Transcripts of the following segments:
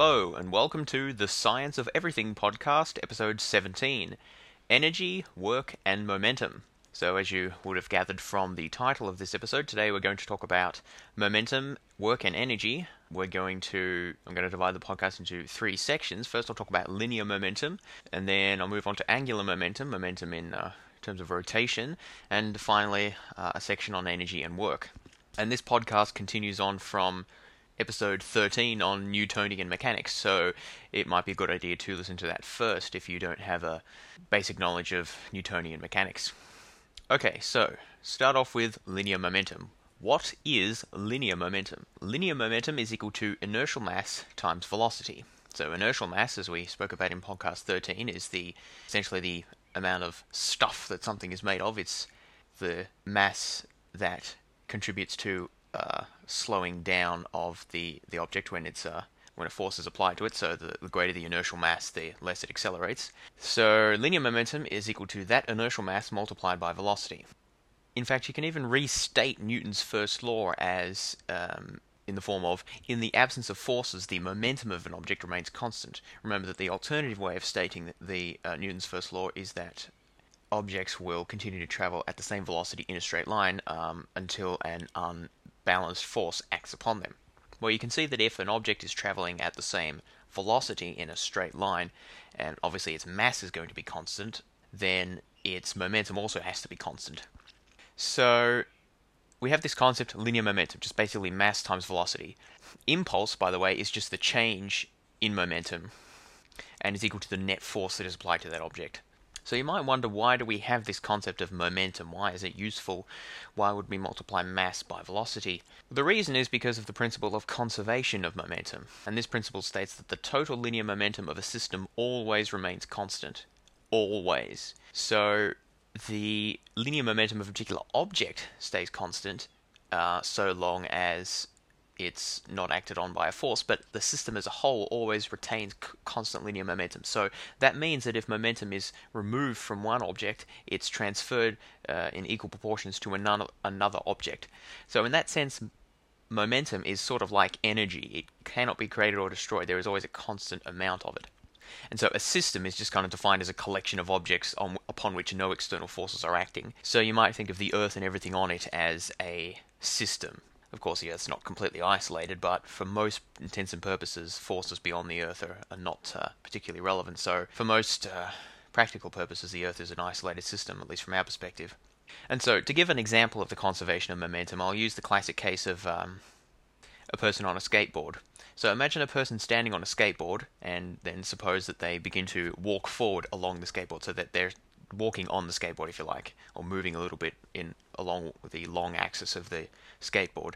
Hello, and welcome to the Science of Everything podcast, episode 17 Energy, Work, and Momentum. So, as you would have gathered from the title of this episode, today we're going to talk about momentum, work, and energy. We're going to, I'm going to divide the podcast into three sections. First, I'll talk about linear momentum, and then I'll move on to angular momentum, momentum in uh, terms of rotation, and finally, uh, a section on energy and work. And this podcast continues on from episode 13 on Newtonian mechanics, so it might be a good idea to listen to that first if you don't have a basic knowledge of Newtonian mechanics. Okay, so start off with linear momentum. What is linear momentum? Linear momentum is equal to inertial mass times velocity. So inertial mass, as we spoke about in podcast 13, is the essentially the amount of stuff that something is made of. It's the mass that contributes to uh, slowing down of the, the object when it's uh, when a force is applied to it, so the, the, greater the inertial mass, the less it accelerates. So linear momentum is equal to that inertial mass multiplied by velocity. In fact, you can even restate Newton's first law as um, in the form of, in the absence of forces, the momentum of an object remains constant. Remember that the alternative way of stating the uh, Newton's first law is that objects will continue to travel at the same velocity in a straight line um, until an unbalanced force acts upon them. Well, you can see that if an object is traveling at the same velocity in a straight line, and obviously its mass is going to be constant, then its momentum also has to be constant. So we have this concept linear momentum, just basically mass times velocity. Impulse, by the way, is just the change in momentum and is equal to the net force that is applied to that object. So you might wonder why do we have this concept of momentum? Why is it useful? Why would we multiply mass by velocity? The reason is because of the principle of conservation of momentum. And this principle states that the total linear momentum of a system always remains constant. Always. So the linear momentum of a particular object stays constant uh, so long as it's not acted on by a force, but the system as a whole always retains c- constant linear momentum. So that means that if momentum is removed from one object, it's transferred uh, in equal proportions to another, another object. So in that sense, momentum is sort of like energy. It cannot be created or destroyed. There is always a constant amount of it. And so a system is just kind of defined as a collection of objects on, upon which no external forces are acting. So you might think of the Earth and everything on it as a system. Of course, the Earth's not completely isolated, but for most intents and purposes, forces beyond the Earth are, are not uh, particularly relevant. So, for most uh, practical purposes, the Earth is an isolated system, at least from our perspective. And so, to give an example of the conservation of momentum, I'll use the classic case of um, a person on a skateboard. So, imagine a person standing on a skateboard, and then suppose that they begin to walk forward along the skateboard so that they're walking on the skateboard, if you like, or moving a little bit in along the long axis of the skateboard.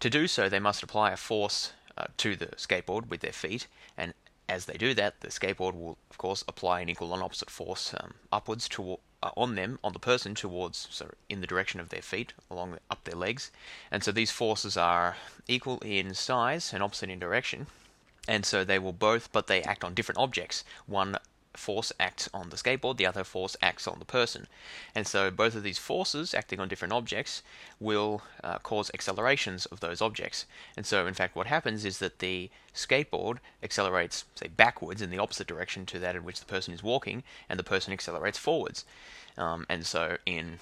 To do so, they must apply a force uh, to the skateboard with their feet, and as they do that, the skateboard will, of course, apply an equal and opposite force um, upwards to, uh, on them, on the person, towards, so in the direction of their feet, along the, up their legs. And so these forces are equal in size and opposite in direction. And so they will both, but they act on different objects. One force acts on the skateboard, the other force acts on the person. And so both of these forces acting on different objects will uh, cause accelerations of those objects. And so, in fact, what happens is that the skateboard accelerates, say, backwards in the opposite direction to that in which the person is walking, and the person accelerates forwards. Um, and so, in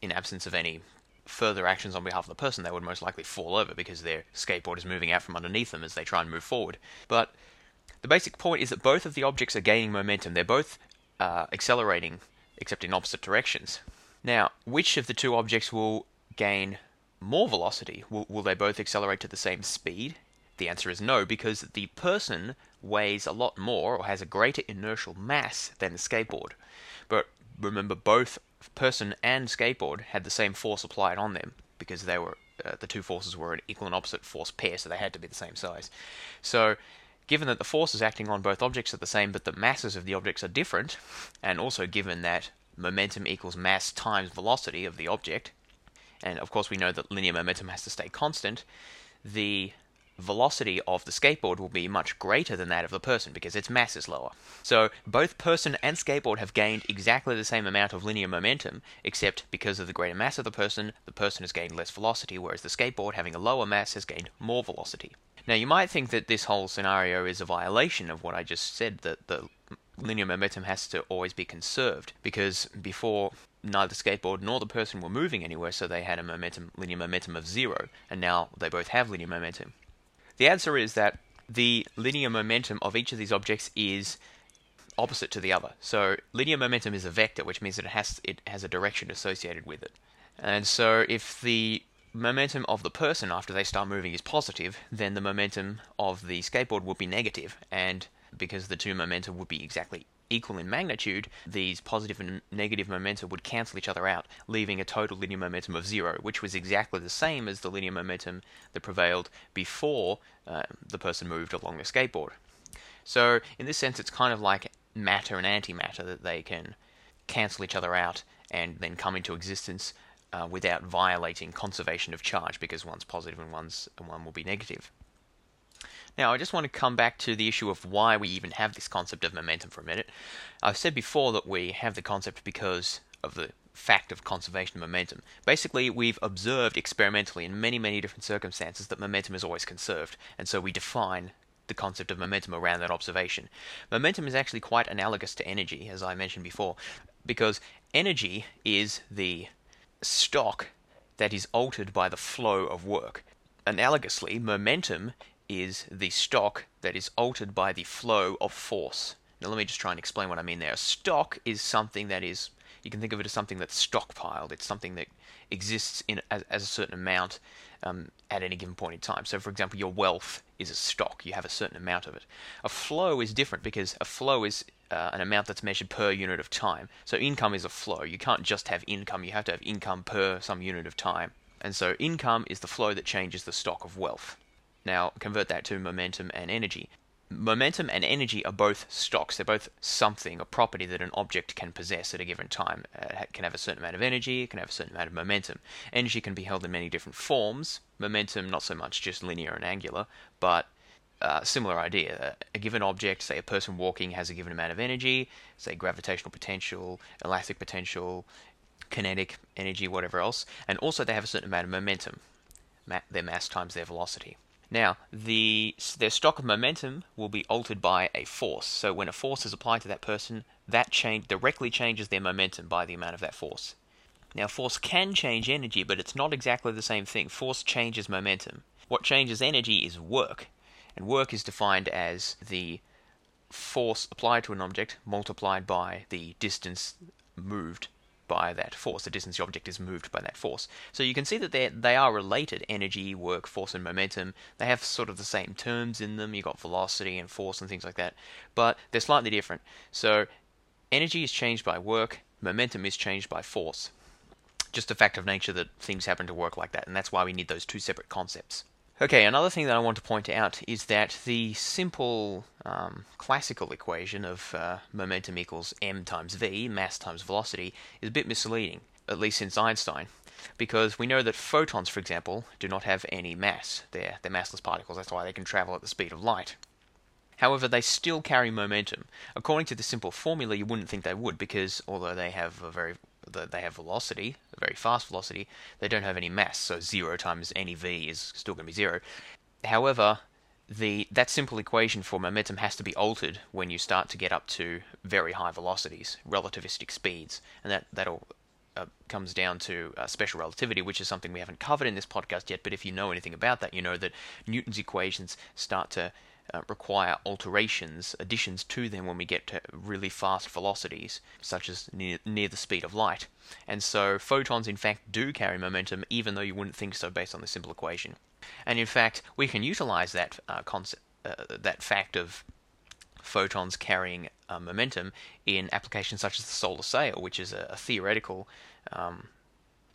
in absence of any further actions on behalf of the person, they would most likely fall over because their skateboard is moving out from underneath them as they try and move forward. But the basic point is that both of the objects are gaining momentum. They're both uh, accelerating, except in opposite directions. Now, which of the two objects will gain more velocity? Will, will they both accelerate to the same speed? The answer is no, because the person weighs a lot more or has a greater inertial mass than the skateboard. But remember, both person and skateboard had the same force applied on them because they were uh, the two forces were an equal and opposite force pair, so they had to be the same size. So Given that the forces acting on both objects are the same but the masses of the objects are different, and also given that momentum equals mass times velocity of the object, and of course we know that linear momentum has to stay constant, the velocity of the skateboard will be much greater than that of the person because its mass is lower. So both person and skateboard have gained exactly the same amount of linear momentum, except because of the greater mass of the person, the person has gained less velocity, whereas the skateboard, having a lower mass, has gained more velocity. Now, you might think that this whole scenario is a violation of what I just said, that the linear momentum has to always be conserved, because before neither the skateboard nor the person were moving anywhere, so they had a momentum, linear momentum of zero, and now they both have linear momentum. The answer is that the linear momentum of each of these objects is opposite to the other. So linear momentum is a vector, which means that it has it has a direction associated with it. And so if the momentum of the person after they start moving is positive, then the momentum of the skateboard would be negative, and because the two momenta would be exactly equal in magnitude, these positive and negative momenta would cancel each other out, leaving a total linear momentum of zero, which was exactly the same as the linear momentum that prevailed before uh, the person moved along the skateboard. So, in this sense, it's kind of like matter and antimatter that they can cancel each other out and then come into existence uh, without violating conservation of charge because one's positive and one's and one will be negative. Now, I just want to come back to the issue of why we even have this concept of momentum for a minute. I've said before that we have the concept because of the fact of conservation of momentum. Basically, we've observed experimentally in many, many different circumstances that momentum is always conserved, and so we define the concept of momentum around that observation. Momentum is actually quite analogous to energy, as I mentioned before, because energy is the stock that is altered by the flow of work. Analogously, momentum is the stock that is altered by the flow of force. Now, let me just try and explain what I mean there. Stock is something that is, you can think of it as something that's stockpiled. It's something that exists in as, as a certain amount um, at any given point in time. So, for example, your wealth is a stock. You have a certain amount of it. A flow is different because a flow is uh, an amount that's measured per unit of time. So, income is a flow. You can't just have income. You have to have income per some unit of time. And so, income is the flow that changes the stock of wealth. Now convert that to momentum and energy. Momentum and energy are both stocks. They're both something, a property that an object can possess at a given time. Uh, it can have a certain amount of energy, it can have a certain amount of momentum. Energy can be held in many different forms. Momentum, not so much just linear and angular, but uh, similar idea. A given object, say a person walking, has a given amount of energy, say gravitational potential, elastic potential, kinetic energy, whatever else, and also they have a certain amount of momentum, ma- their mass times their velocity. Now, the their stock of momentum will be altered by a force. So when a force is applied to that person, that change directly changes their momentum by the amount of that force. Now, force can change energy, but it's not exactly the same thing. Force changes momentum. What changes energy is work, and work is defined as the force applied to an object multiplied by the distance moved by that force. The distance the object is moved by that force. So you can see that they are related: energy, work, force, and momentum. They have sort of the same terms in them. You've got velocity and force and things like that, but they're slightly different. So energy is changed by work. Momentum is changed by force. Just a fact of nature that things happen to work like that, and that's why we need those two separate concepts. Okay, another thing that I want to point out is that the simple um, classical equation of uh, momentum equals m times v, mass times velocity, is a bit misleading, at least since Einstein, because we know that photons, for example, do not have any mass. They're, they're massless particles, that's why they can travel at the speed of light. However, they still carry momentum. According to the simple formula, you wouldn't think they would, because although they have a very they have velocity, a very fast velocity, they don't have any mass, so 0 times any v is still going to be 0. However, the that simple equation for momentum has to be altered when you start to get up to very high velocities, relativistic speeds, and that that all uh, comes down to uh, special relativity, which is something we haven't covered in this podcast yet. But if you know anything about that, you know that Newton's equations start to uh, require alterations, additions to them when we get to really fast velocities, such as near, near the speed of light. And so photons, in fact, do carry momentum, even though you wouldn't think so based on the simple equation. And in fact, we can utilize that uh, concept, uh, that fact of photons carrying uh, momentum in applications such as the solar sail, which is a, a theoretical um,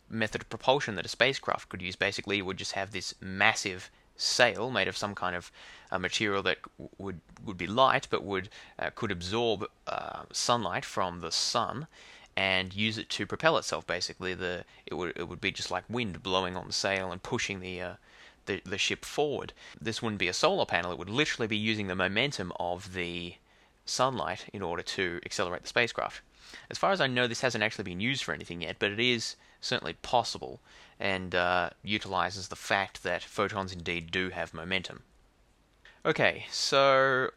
method of propulsion that a spacecraft could use. Basically, it would just have this massive sail made of some kind of uh, material that would would be light but would uh, could absorb uh, sunlight from the sun and use it to propel itself basically the it would it would be just like wind blowing on the sail and pushing the uh, the, the ship forward. This wouldn't be a solar panel, it would literally be using the momentum of the sunlight in order to accelerate the spacecraft. As far as I know, this hasn't actually been used for anything yet, but it is certainly possible and uh, utilizes the fact that photons indeed do have momentum. Okay, so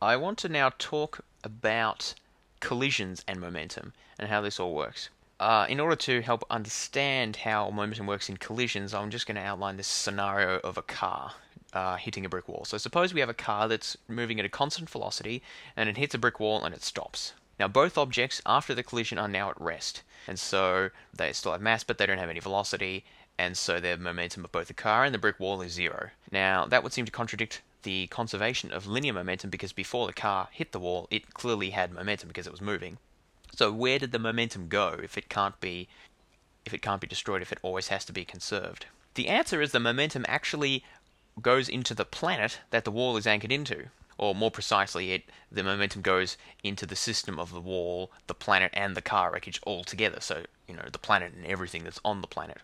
I want to now talk about collisions and momentum and how this all works. Uh, in order to help understand how momentum works in collisions, I'm just going to outline this scenario of a car uh, hitting a brick wall. So suppose we have a car that's moving at a constant velocity and it hits a brick wall and it stops. Now both objects after the collision are now at rest, and so they still have mass but they don't have any velocity, and so their momentum of both the car and the brick wall is zero. Now that would seem to contradict the conservation of linear momentum because before the car hit the wall, it clearly had momentum because it was moving. So where did the momentum go if it can't be if it can't be destroyed if it always has to be conserved? The answer is the momentum actually goes into the planet that the wall is anchored into. Or more precisely, it the momentum goes into the system of the wall, the planet, and the car wreckage all together. So, you know, the planet and everything that's on the planet.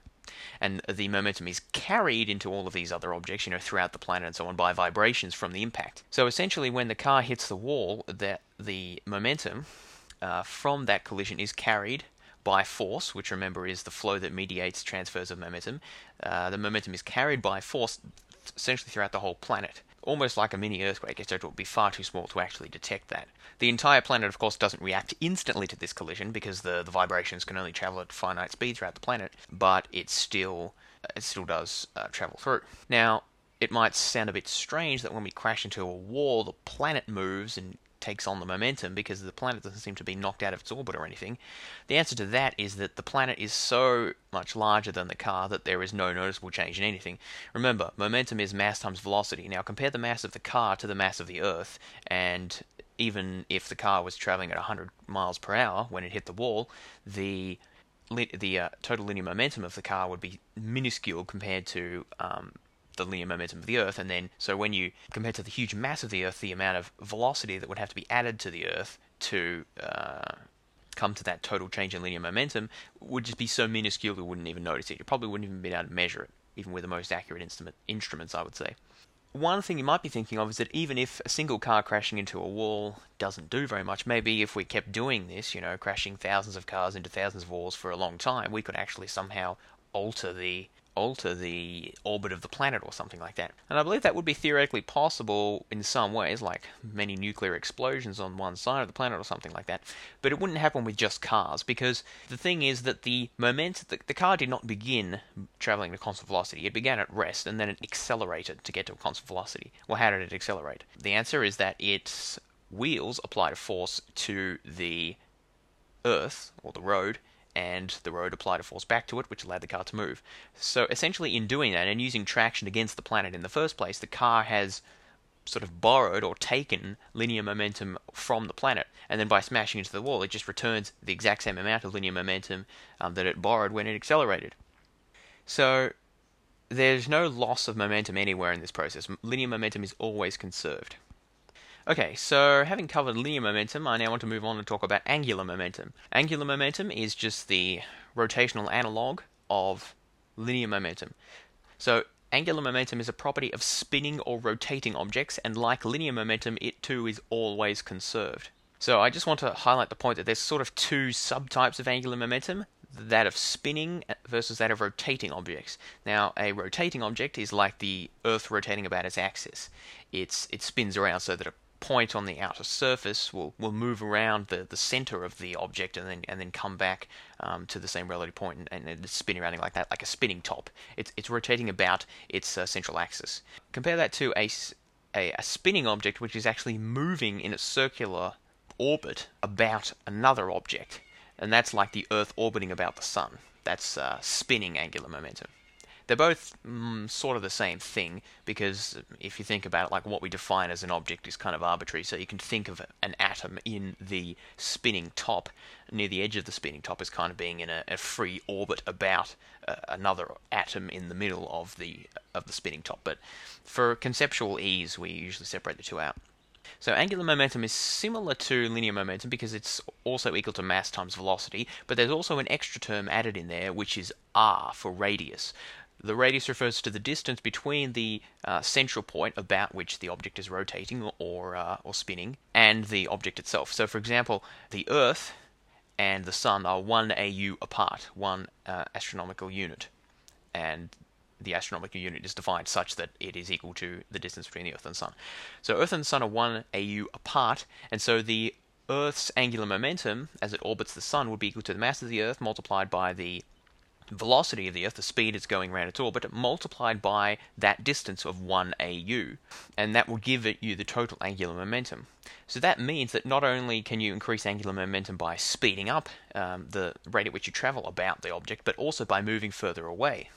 And the momentum is carried into all of these other objects, you know, throughout the planet and so on by vibrations from the impact. So essentially, when the car hits the wall, that the momentum uh, from that collision is carried by force, which remember is the flow that mediates transfers of momentum. Uh, the momentum is carried by force essentially throughout the whole planet. Almost like a mini earthquake, except it would be far too small to actually detect that. The entire planet, of course, doesn't react instantly to this collision because the, the vibrations can only travel at finite speed throughout the planet, but it still it still does uh, travel through. Now, it might sound a bit strange that when we crash into a wall, the planet moves and takes on the momentum because the planet doesn't seem to be knocked out of its orbit or anything. The answer to that is that the planet is so much larger than the car that there is no noticeable change in anything. Remember, momentum is mass times velocity. Now compare the mass of the car to the mass of the Earth, and even if the car was traveling at 100 miles per hour when it hit the wall, the the uh, total linear momentum of the car would be minuscule compared to um, the linear momentum of the Earth, and then so when you compare to the huge mass of the Earth, the amount of velocity that would have to be added to the Earth to uh, come to that total change in linear momentum would just be so minuscule you wouldn't even notice it. You probably wouldn't even be able to measure it, even with the most accurate instrument, instruments, I would say. One thing you might be thinking of is that even if a single car crashing into a wall doesn't do very much, maybe if we kept doing this, you know, crashing thousands of cars into thousands of walls for a long time, we could actually somehow alter the alter the orbit of the planet or something like that. And I believe that would be theoretically possible in some ways, like many nuclear explosions on one side of the planet or something like that. But it wouldn't happen with just cars, because the thing is that the moment the, the car did not begin traveling at constant velocity. It began at rest and then it accelerated to get to a constant velocity. Well, how did it accelerate? The answer is that its wheels applied a force to the Earth or the road and the road applied a force back to it, which allowed the car to move. So essentially, in doing that and using traction against the planet in the first place, the car has sort of borrowed or taken linear momentum from the planet, and then by smashing into the wall, it just returns the exact same amount of linear momentum um, that it borrowed when it accelerated. So there's no loss of momentum anywhere in this process. Linear momentum is always conserved. Okay, so having covered linear momentum, I now want to move on and talk about angular momentum. Angular momentum is just the rotational analog of linear momentum. So angular momentum is a property of spinning or rotating objects, and like linear momentum, it too is always conserved. So I just want to highlight the point that there's sort of two subtypes of angular momentum that of spinning versus that of rotating objects. Now, a rotating object is like the Earth rotating about its axis. It's, it spins around so that a point on the outer surface will, will move around the, the center of the object and then and then come back um, to the same relative point and, and spin around like that, like a spinning top. It's, it's rotating about its uh, central axis. Compare that to a, a, a spinning object which is actually moving in a circular orbit about another object, and that's like the Earth orbiting about the Sun. That's uh, spinning angular momentum. They're both mm, sort of the same thing because if you think about it, like what we define as an object is kind of arbitrary. So you can think of an atom in the spinning top, near the edge of the spinning top, as kind of being in a, a free orbit about uh, another atom in the middle of the of the spinning top. But for conceptual ease, we usually separate the two out. So angular momentum is similar to linear momentum because it's also equal to mass times velocity, but there's also an extra term added in there which is r for radius. The radius refers to the distance between the uh, central point about which the object is rotating or uh, or spinning and the object itself. So, for example, the Earth and the Sun are one AU apart, one uh, astronomical unit, and the astronomical unit is defined such that it is equal to the distance between the Earth and Sun. So, Earth and Sun are one AU apart, and so the Earth's angular momentum as it orbits the Sun would be equal to the mass of the Earth multiplied by the velocity of the Earth, the speed it's going around its orbit, multiplied by that distance of 1 AU. And that will give it you the total angular momentum. So that means that not only can you increase angular momentum by speeding up um, the rate at which you travel about the object, but also by moving further away.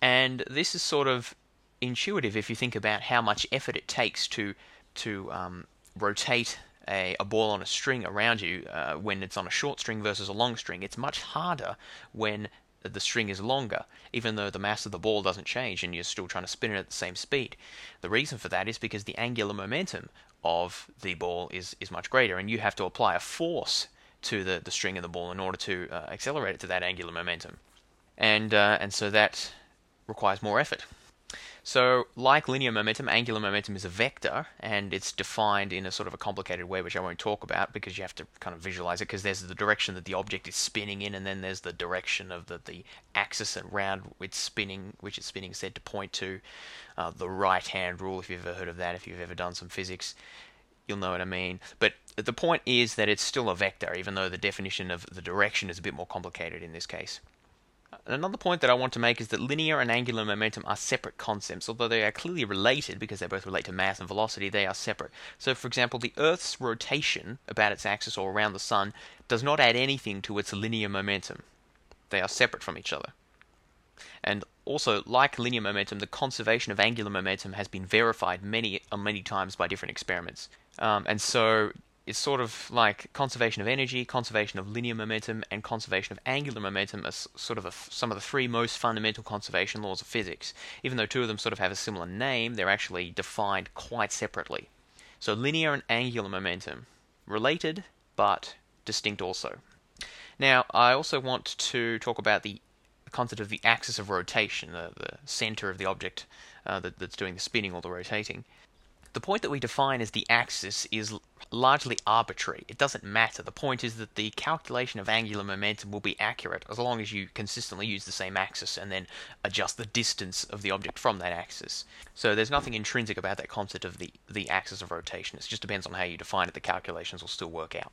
And this is sort of intuitive if you think about how much effort it takes to to um, rotate a, a, ball on a string around you uh, when it's on a short string versus a long string. It's much harder when the string is longer, even though the mass of the ball doesn't change and you're still trying to spin it at the same speed. The reason for that is because the angular momentum of the ball is, is much greater, and you have to apply a force to the, the string of the ball in order to uh, accelerate it to that angular momentum. And, uh, and so that requires more effort. So, like linear momentum, angular momentum is a vector, and it's defined in a sort of a complicated way, which I won't talk about because you have to kind of visualize it. Because there's the direction that the object is spinning in, and then there's the direction of the, the axis around it's spinning, which it's spinning said to point to. Uh, the right-hand rule, if you've ever heard of that, if you've ever done some physics, you'll know what I mean. But the point is that it's still a vector, even though the definition of the direction is a bit more complicated in this case. Another point that I want to make is that linear and angular momentum are separate concepts. Although they are clearly related because they both relate to mass and velocity, they are separate. So, for example, the Earth's rotation about its axis or around the Sun does not add anything to its linear momentum. They are separate from each other. And also, like linear momentum, the conservation of angular momentum has been verified many, uh, many times by different experiments. Um, and so, it's sort of like conservation of energy, conservation of linear momentum, and conservation of angular momentum are sort of some of the three most fundamental conservation laws of physics. Even though two of them sort of have a similar name, they're actually defined quite separately. So linear and angular momentum, related but distinct also. Now, I also want to talk about the concept of the axis of rotation, the, the center of the object uh, that, that's doing the spinning or the rotating. The point that we define as the axis is largely arbitrary. It doesn't matter. The point is that the calculation of angular momentum will be accurate as long as you consistently use the same axis and then adjust the distance of the object from that axis. So there's nothing intrinsic about that concept of the, the axis of rotation. It just depends on how you define it. The calculations will still work out.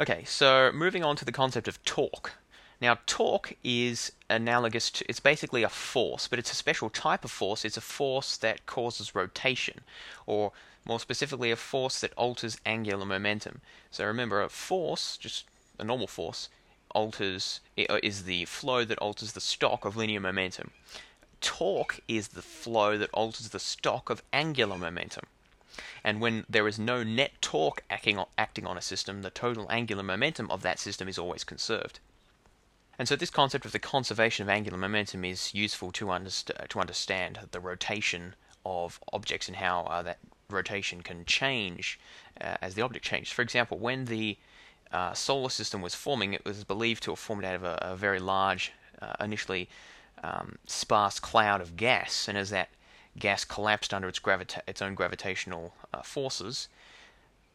Okay, so moving on to the concept of torque. Now, torque is analogous to, it's basically a force, but it's a special type of force. It's a force that causes rotation, or more specifically, a force that alters angular momentum. So remember, a force, just a normal force, alters uh, is the flow that alters the stock of linear momentum. Torque is the flow that alters the stock of angular momentum. And when there is no net torque acting on, acting on a system, the total angular momentum of that system is always conserved. And so this concept of the conservation of angular momentum is useful to, underst- to understand the rotation of objects and how uh, that rotation can change uh, as the object changes. For example, when the uh, solar system was forming, it was believed to have formed out of a, a very large, uh, initially um, sparse cloud of gas, and as that gas collapsed under its, gravita- its own gravitational uh, forces,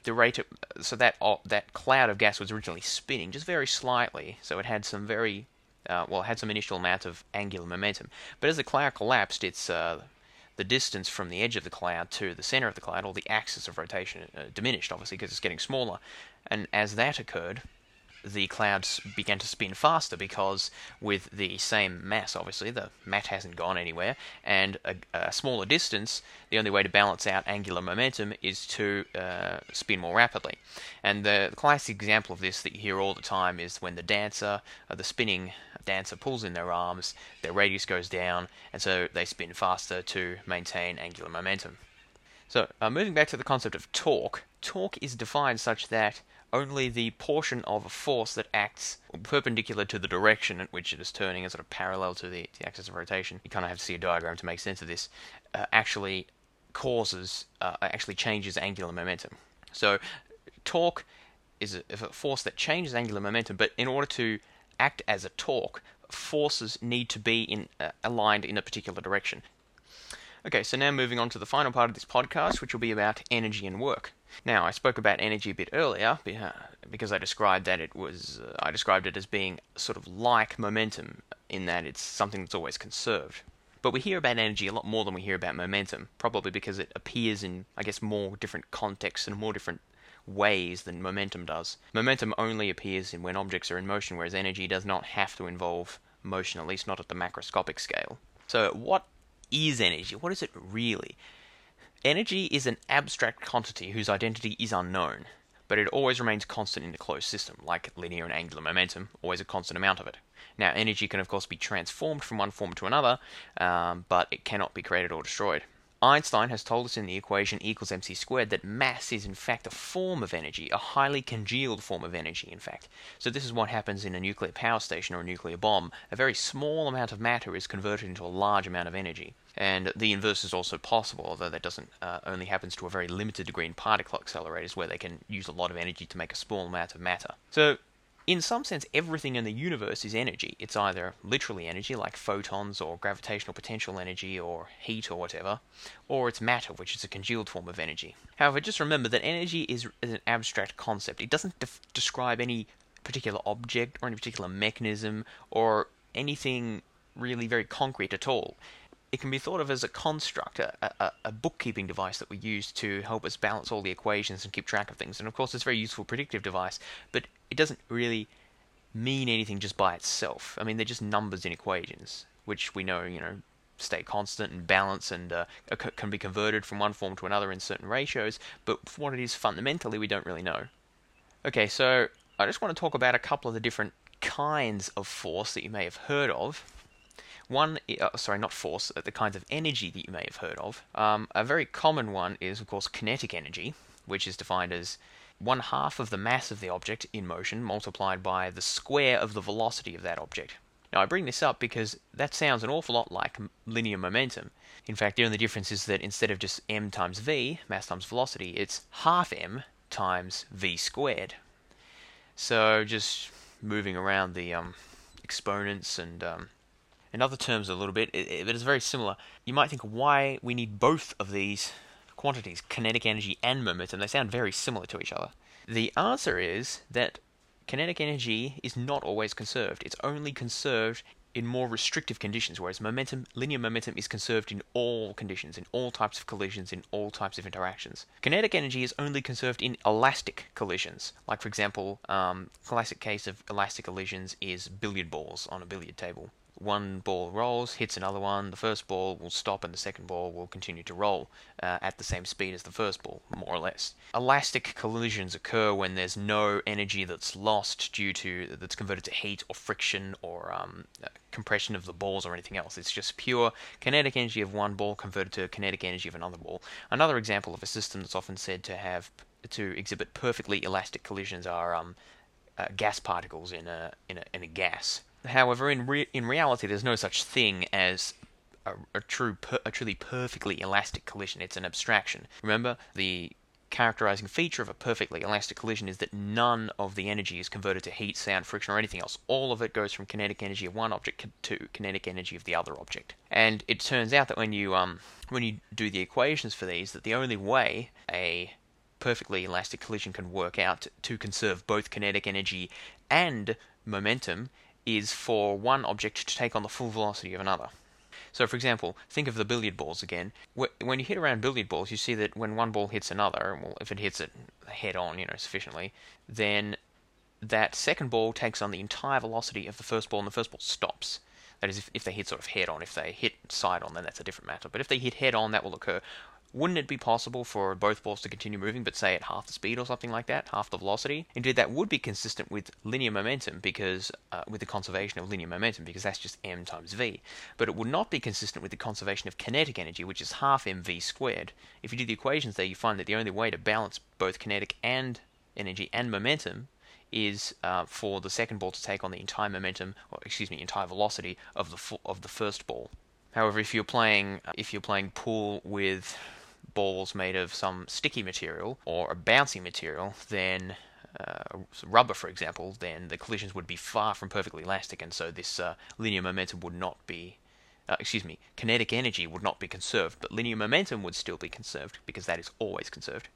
the rate of, so that uh, that cloud of gas was originally spinning just very slightly, so it had some very uh, well, it had some initial amount of angular momentum. But as the cloud collapsed, its uh, the distance from the edge of the cloud to the center of the cloud, or the axis of rotation, uh, diminished obviously because it's getting smaller. And as that occurred, the clouds began to spin faster because with the same mass, obviously, the mat hasn't gone anywhere, and a, a smaller distance, the only way to balance out angular momentum is to uh, spin more rapidly. And the, the, classic example of this that you hear all the time is when the dancer, uh, the spinning dancer pulls in their arms, their radius goes down, and so they spin faster to maintain angular momentum. So, uh, moving back to the concept of torque, torque is defined such that only the portion of a force that acts perpendicular to the direction at which it is turning and sort of parallel to the, the axis of rotation, you kind of have to see a diagram to make sense of this, uh, actually causes, uh, actually changes angular momentum. So torque is a, a force that changes angular momentum, but in order to act as a torque, forces need to be in uh, aligned in a particular direction. Okay, so now moving on to the final part of this podcast, which will be about energy and work. Now, I spoke about energy a bit earlier because I described that it was uh, I described it as being sort of like momentum in that it's something that's always conserved. But we hear about energy a lot more than we hear about momentum, probably because it appears in I guess more different contexts and more different ways than momentum does. Momentum only appears in when objects are in motion, whereas energy does not have to involve motion, at least not at the macroscopic scale. So, what is energy? What is it really? Energy is an abstract quantity whose identity is unknown, but it always remains constant in a closed system, like linear and angular momentum, always a constant amount of it. Now, energy can of course be transformed from one form to another, um, but it cannot be created or destroyed. Einstein has told us in the equation E equals mc squared that mass is in fact a form of energy, a highly congealed form of energy, in fact. So this is what happens in a nuclear power station or a nuclear bomb. A very small amount of matter is converted into a large amount of energy. And the inverse is also possible, although that doesn't uh, only happens to a very limited degree in particle accelerators, where they can use a lot of energy to make a small amount of matter. So in some sense, everything in the universe is energy. It's either literally energy, like photons or gravitational potential energy or heat or whatever, or it's matter, which is a congealed form of energy. However, just remember that energy is, is an abstract concept. It doesn't describe any particular object or any particular mechanism or anything really very concrete at all it can be thought of as a construct, a, a, a, bookkeeping device that we use to help us balance all the equations and keep track of things. And of course, it's a very useful predictive device, but it doesn't really mean anything just by itself. I mean, they're just numbers in equations, which we know, you know, stay constant and balance and uh, can be converted from one form to another in certain ratios, but what it is fundamentally, we don't really know. Okay, so I just want to talk about a couple of the different kinds of force that you may have heard of. One, uh, sorry, not force, uh, the kinds of energy that you may have heard of. Um, a very common one is, of course, kinetic energy, which is defined as one half of the mass of the object in motion multiplied by the square of the velocity of that object. Now, I bring this up because that sounds an awful lot like linear momentum. In fact, the only difference is that instead of just m times v, mass times velocity, it's half m times v squared. So just moving around the um, exponents and um, in other terms a little bit, it, it, it's very similar. You might think why we need both of these quantities, kinetic energy and momentum. They sound very similar to each other. The answer is that kinetic energy is not always conserved. It's only conserved in more restrictive conditions, whereas momentum, linear momentum is conserved in all conditions, in all types of collisions, in all types of interactions. Kinetic energy is only conserved in elastic collisions. Like, for example, um, classic case of elastic collisions is billiard balls on a billiard table one ball rolls, hits another one, the first ball will stop and the second ball will continue to roll uh, at the same speed as the first ball, more or less. Elastic collisions occur when there's no energy that's lost due to that's converted to heat or friction or um, uh, compression of the balls or anything else. It's just pure kinetic energy of one ball converted to kinetic energy of another ball. Another example of a system that's often said to have to exhibit perfectly elastic collisions are um, uh, gas particles in a, in a in a gas. However, in re- in reality, there's no such thing as a, a true, per- a truly perfectly elastic collision. It's an abstraction. Remember, the characterizing feature of a perfectly elastic collision is that none of the energy is converted to heat, sound, friction, or anything else. All of it goes from kinetic energy of one object to kinetic energy of the other object. And it turns out that when you um, when you do the equations for these, that the only way a perfectly elastic collision can work out to conserve both kinetic energy and momentum is for one object to take on the full velocity of another. So, for example, think of the billiard balls again. When you hit around billiard balls, you see that when one ball hits another, well, if it hits it head on, you know, sufficiently, then that second ball takes on the entire velocity of the first ball, and the first ball stops. That is, if, if they hit sort of head on. If they hit side on, then that's a different matter. But if they hit head on, that will occur wouldn't it be possible for both balls to continue moving, but say at half the speed or something like that, half the velocity? Indeed, that would be consistent with linear momentum because uh, with the conservation of linear momentum, because that's just m times v. But it would not be consistent with the conservation of kinetic energy, which is half mv squared. If you do the equations there, you find that the only way to balance both kinetic and energy and momentum is uh, for the second ball to take on the entire momentum, or excuse me, entire velocity of the of the first ball. However, if you're playing if you're playing pool with balls made of some sticky material or a bouncy material, then uh, rubber, for example, then the collisions would be far from perfectly elastic, and so this uh, linear momentum would not be, uh, excuse me, kinetic energy would not be conserved, but linear momentum would still be conserved because that is always conserved.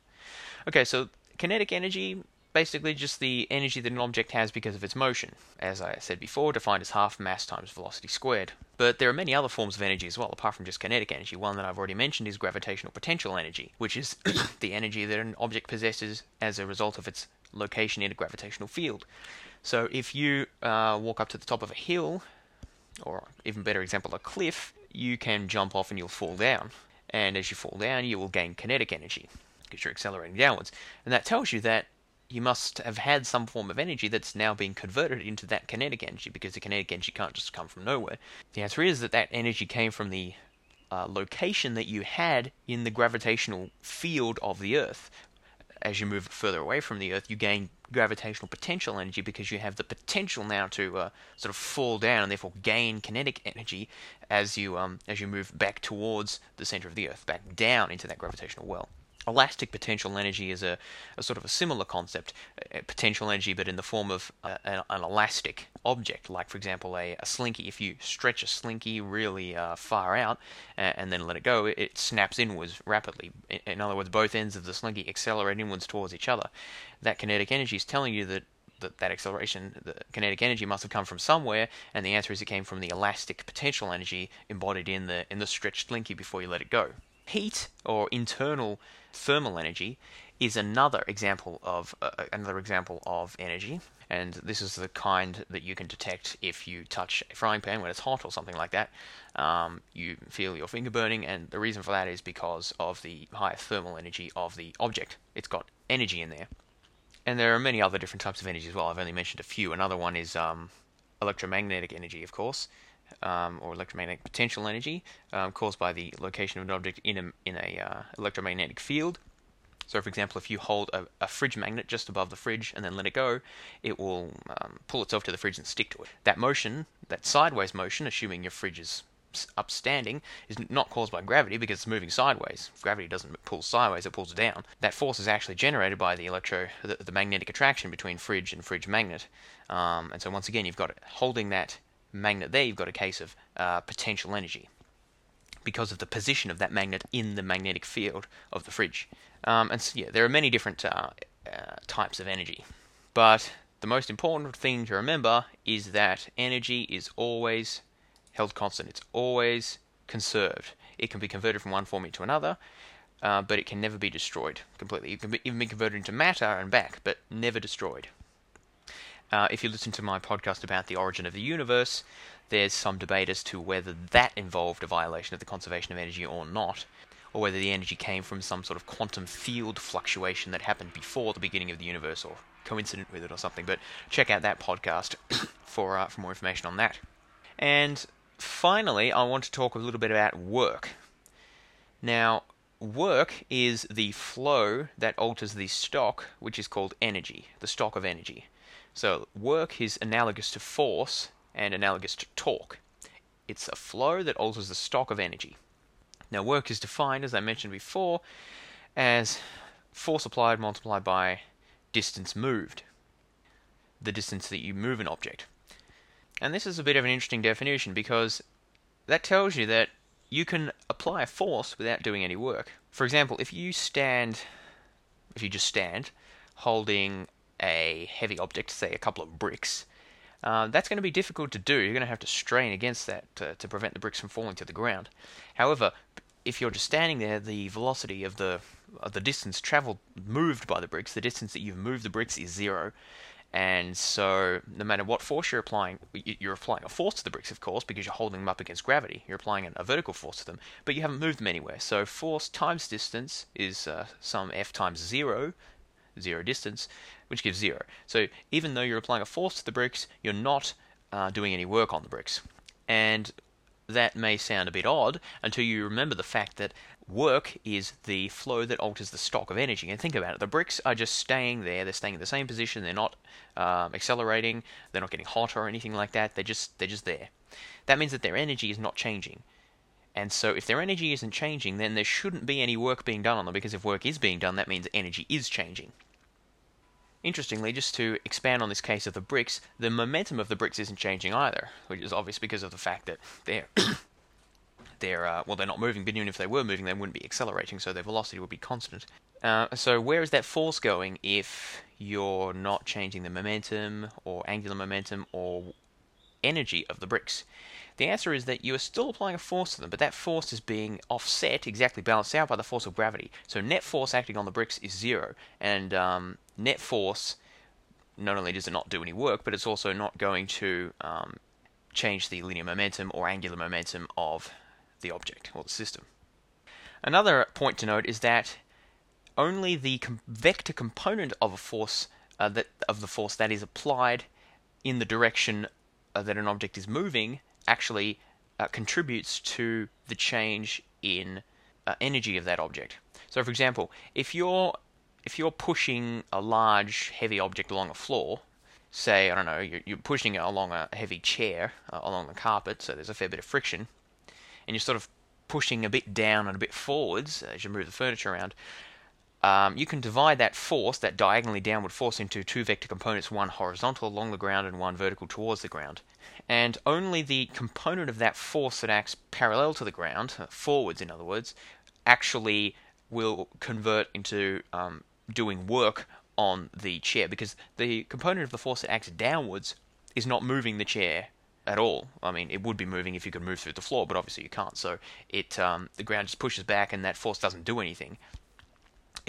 Okay, so kinetic energy basically just the energy that an object has because of its motion, as I said before, defined as half mass times velocity squared. But there are many other forms of energy as well, apart from just kinetic energy. One that I've already mentioned is gravitational potential energy, which is the energy that an object possesses as a result of its location in a gravitational field. So if you uh, walk up to the top of a hill, or even better example, a cliff, you can jump off and you'll fall down. And as you fall down, you will gain kinetic energy because you're accelerating downwards. And that tells you that you must have had some form of energy that's now being converted into that kinetic energy because the kinetic energy can't just come from nowhere. The answer is that that energy came from the uh, location that you had in the gravitational field of the Earth. As you move further away from the Earth, you gain gravitational potential energy because you have the potential now to uh, sort of fall down and therefore gain kinetic energy as you um, as you move back towards the center of the Earth, back down into that gravitational well. Elastic potential energy is a, a, sort of a similar concept, potential energy, but in the form of uh, an, an, elastic object, like, for example, a, a, slinky. If you stretch a slinky really uh, far out and, then let it go, it, it snaps inwards rapidly. In, in, other words, both ends of the slinky accelerate inwards towards each other. That kinetic energy is telling you that that, that acceleration, the kinetic energy must have come from somewhere, and the answer is it came from the elastic potential energy embodied in the in the stretched slinky before you let it go. Heat or internal Thermal energy is another example of uh, uh, another example of energy, and this is the kind that you can detect if you touch a frying pan when it's hot or something like that. Um, you feel your finger burning, and the reason for that is because of the higher thermal energy of the object. It's got energy in there, and there are many other different types of energy as well. I've only mentioned a few. Another one is um, electromagnetic energy, of course um, or electromagnetic potential energy um, caused by the location of an object in a, in a uh, electromagnetic field. So, for example, if you hold a, a, fridge magnet just above the fridge and then let it go, it will um, pull itself to the fridge and stick to it. That motion, that sideways motion, assuming your fridge is upstanding, is not caused by gravity because it's moving sideways. Gravity doesn't pull sideways; it pulls down. That force is actually generated by the electro, the, the magnetic attraction between fridge and fridge magnet. Um, and so, once again, you've got it holding that magnet there, you've got a case of uh, potential energy because of the position of that magnet in the magnetic field of the fridge. Um, and so, yeah, there are many different uh, uh, types of energy. But the most important thing to remember is that energy is always held constant, it's always conserved. It can be converted from one form into another, uh, but it can never be destroyed completely. It can be, even be converted into matter and back, but never destroyed. Uh, if you listen to my podcast about the origin of the universe, there's some debate as to whether that involved a violation of the conservation of energy or not, or whether the energy came from some sort of quantum field fluctuation that happened before the beginning of the universe or coincident with it or something. But check out that podcast for uh, for more information on that. And finally, I want to talk a little bit about work. Now, work is the flow that alters the stock, which is called energy, the stock of energy. So work is analogous to force and analogous to torque. It's a flow that alters the stock of energy. Now work is defined, as I mentioned before, as force applied multiplied by distance moved. The distance that you move an object. And this is a bit of an interesting definition because that tells you that you can apply a force without doing any work. For example, if you stand, if you just stand, holding a heavy object, say a couple of bricks, uh, that's going to be difficult to do. You're going to have to strain against that to, to prevent the bricks from falling to the ground. However, if you're just standing there, the velocity of the of the distance traveled moved by the bricks, the distance that you've moved the bricks is zero. And so, no matter what force you're applying, you're applying a force to the bricks, of course, because you're holding them up against gravity. You're applying a vertical force to them, but you haven't moved them anywhere. So, force times distance is uh, some f times zero, zero distance, which gives zero. So even though you're applying a force to the bricks, you're not uh, doing any work on the bricks. And that may sound a bit odd until you remember the fact that work is the flow that alters the stock of energy. And think about it: the bricks are just staying there; they're staying in the same position. They're not um, accelerating. They're not getting hotter or anything like that. They're just they're just there. That means that their energy is not changing. And so, if their energy isn't changing, then there shouldn't be any work being done on them because if work is being done, that means energy is changing. Interestingly, just to expand on this case of the bricks, the momentum of the bricks isn't changing either, which is obvious because of the fact that they're they're uh, well, they're not moving, but even if they were moving, they wouldn't be accelerating, so their velocity would be constant. Uh, so where is that force going if you're not changing the momentum or angular momentum or energy of the bricks? The answer is that you are still applying a force to them, but that force is being offset, exactly balanced out by the force of gravity. So net force acting on the bricks is zero, and um, net force not only does it not do any work, but it's also not going to um, change the linear momentum or angular momentum of the object or the system. Another point to note is that only the com- vector component of a force uh, that of the force that is applied in the direction uh, that an object is moving actually uh, contributes to the change in uh, energy of that object. So, for example, if you're if you're pushing a large, heavy object along a floor, say I don't know, you're, you're pushing it along a heavy chair uh, along the carpet, so there's a fair bit of friction, and you're sort of pushing a bit down and a bit forwards as you move the furniture around, um, you can divide that force, that diagonally downward force, into two vector components, one horizontal along the ground and one vertical towards the ground. And only the component of that force that acts parallel to the ground, forwards in other words, actually will convert into um, doing work on the chair because the component of the force that acts downwards is not moving the chair at all. I mean, it would be moving if you could move through the floor, but obviously you can't. So it um, the ground just pushes back, and that force doesn't do anything,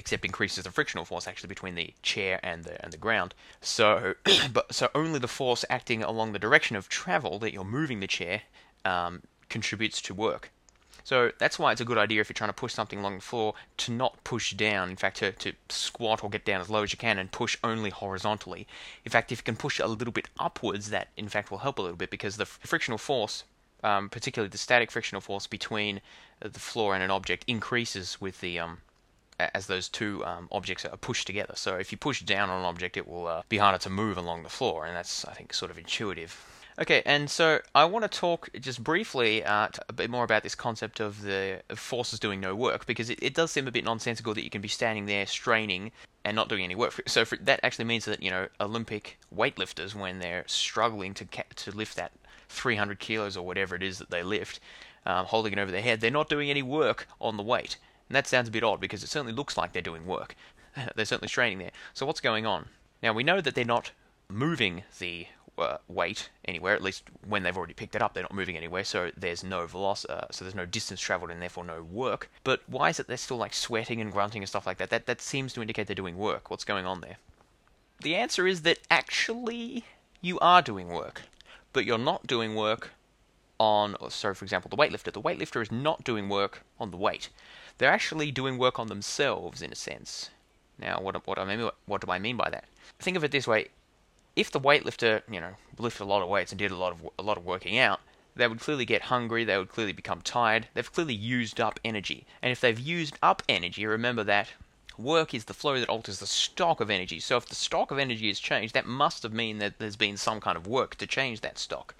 except increases the frictional force actually between the chair and the and the ground. So, but so only the force acting along the direction of travel that you're moving the chair um, contributes to work. So that's why it's a good idea if you're trying to push something along the floor to not push down. In fact, to, to squat or get down as low as you can and push only horizontally. In fact, if you can push a little bit upwards, that in fact will help a little bit because the frictional force, um, particularly the static frictional force between the floor and an object, increases with the um, as those two um, objects are pushed together. So if you push down on an object, it will uh, be harder to move along the floor, and that's I think sort of intuitive. Okay, and so I want to talk just briefly uh, a bit more about this concept of the forces doing no work because it, it, does seem a bit nonsensical that you can be standing there straining and not doing any work. So for, that actually means that you know Olympic weightlifters, when they're struggling to ca- to lift that 300 kilos or whatever it is that they lift, um, holding it over their head, they're not doing any work on the weight. And that sounds a bit odd because it certainly looks like they're doing work. they're certainly straining there. So what's going on? Now we know that they're not moving the uh, weight anywhere. At least when they've already picked it up, they're not moving anywhere, so there's no velocity, uh, so there's no distance traveled, and therefore no work. But why is it they're still like sweating and grunting and stuff like that? That that seems to indicate they're doing work. What's going on there? The answer is that actually you are doing work, but you're not doing work on. So, for example, the weightlifter. The weightlifter is not doing work on the weight. They're actually doing work on themselves in a sense. Now, what what I mean what do I mean by that? Think of it this way: if the weightlifter, you know, lifted a lot of weights and did a lot of a lot of working out, they would clearly get hungry. They would clearly become tired. They've clearly used up energy, and if they've used up energy, remember that work is the flow that alters the stock of energy. So if the stock of energy is changed, that must have mean that there's been some kind of work to change that stock.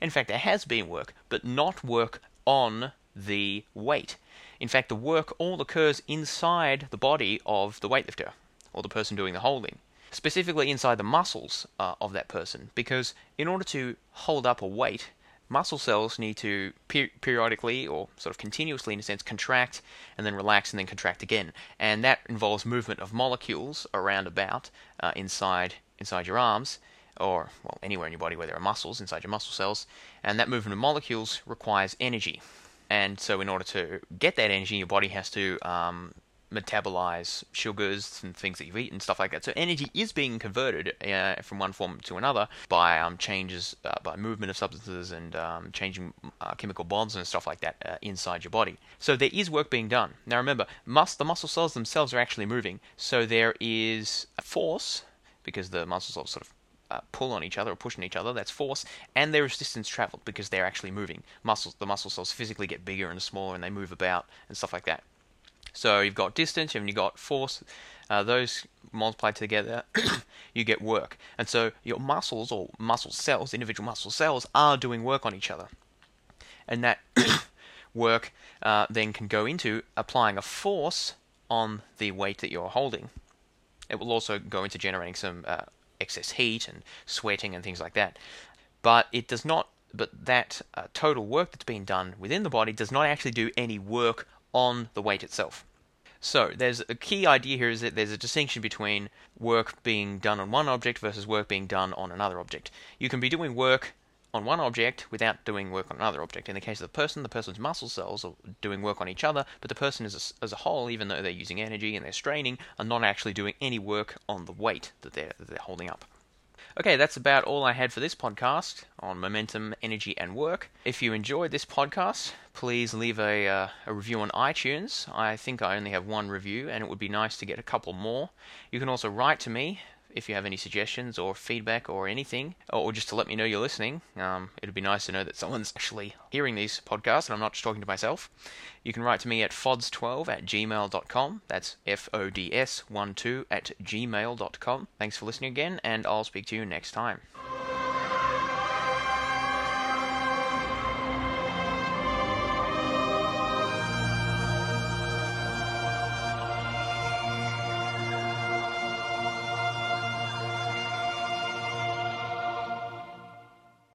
In fact, there has been work, but not work on the weight. In fact, the work all occurs inside the body of the weightlifter or the person doing the holding specifically inside the muscles uh, of that person. Because in order to hold up a weight, muscle cells need to per- periodically or sort of continuously, in a sense, contract and then relax and then contract again. And that involves movement of molecules around about uh, inside inside your arms or well anywhere in your body where there are muscles inside your muscle cells. And that movement of molecules requires energy. And so, in order to get that energy, your body has to um, metabolize sugars and things that you've eaten, stuff like that. So energy is being converted uh, from one form to another by um, changes, uh, by movement of substances and um, changing uh, chemical bonds and stuff like that uh, inside your body. So there is work being done. Now remember, mus- the muscle cells themselves are actually moving. So there is a force because the muscle cells sort of uh, pull on each other or push on each other. That's force, and there is distance traveled because they're actually moving. Muscles, the muscle cells physically get bigger and smaller, and they move about and stuff like that. So you've got distance and you've got force. Uh, those multiplied together, you get work. And so your muscles or muscle cells, individual muscle cells, are doing work on each other. And that work uh, then can go into applying a force on the weight that you're holding. It will also go into generating some uh, excess heat and sweating and things like that. But it does not. But that uh, total work that's being done within the body does not actually do any work on the weight itself. So there's a key idea here is that there's a distinction between work being done on one object versus work being done on another object. You can be doing work on one object without doing work on another object. In the case of the person, the person's muscle cells are doing work on each other, but the person as a, as a whole, even though they're using energy and they're straining, are not actually doing any work on the weight that they're, that they're holding up. Okay, that's about all I had for this podcast on momentum, energy, and work. If you enjoyed this podcast, please leave a, uh, a review on iTunes. I think I only have one review, and it would be nice to get a couple more. You can also write to me if you have any suggestions or feedback or anything, or just to let me know you're listening. Um, it'd be nice to know that someone's actually hearing these podcasts and I'm not just talking to myself. You can write to me at fods12 at gmail.com. That's F O D S 12 at gmail.com. Thanks for listening again, and I'll speak to you next time.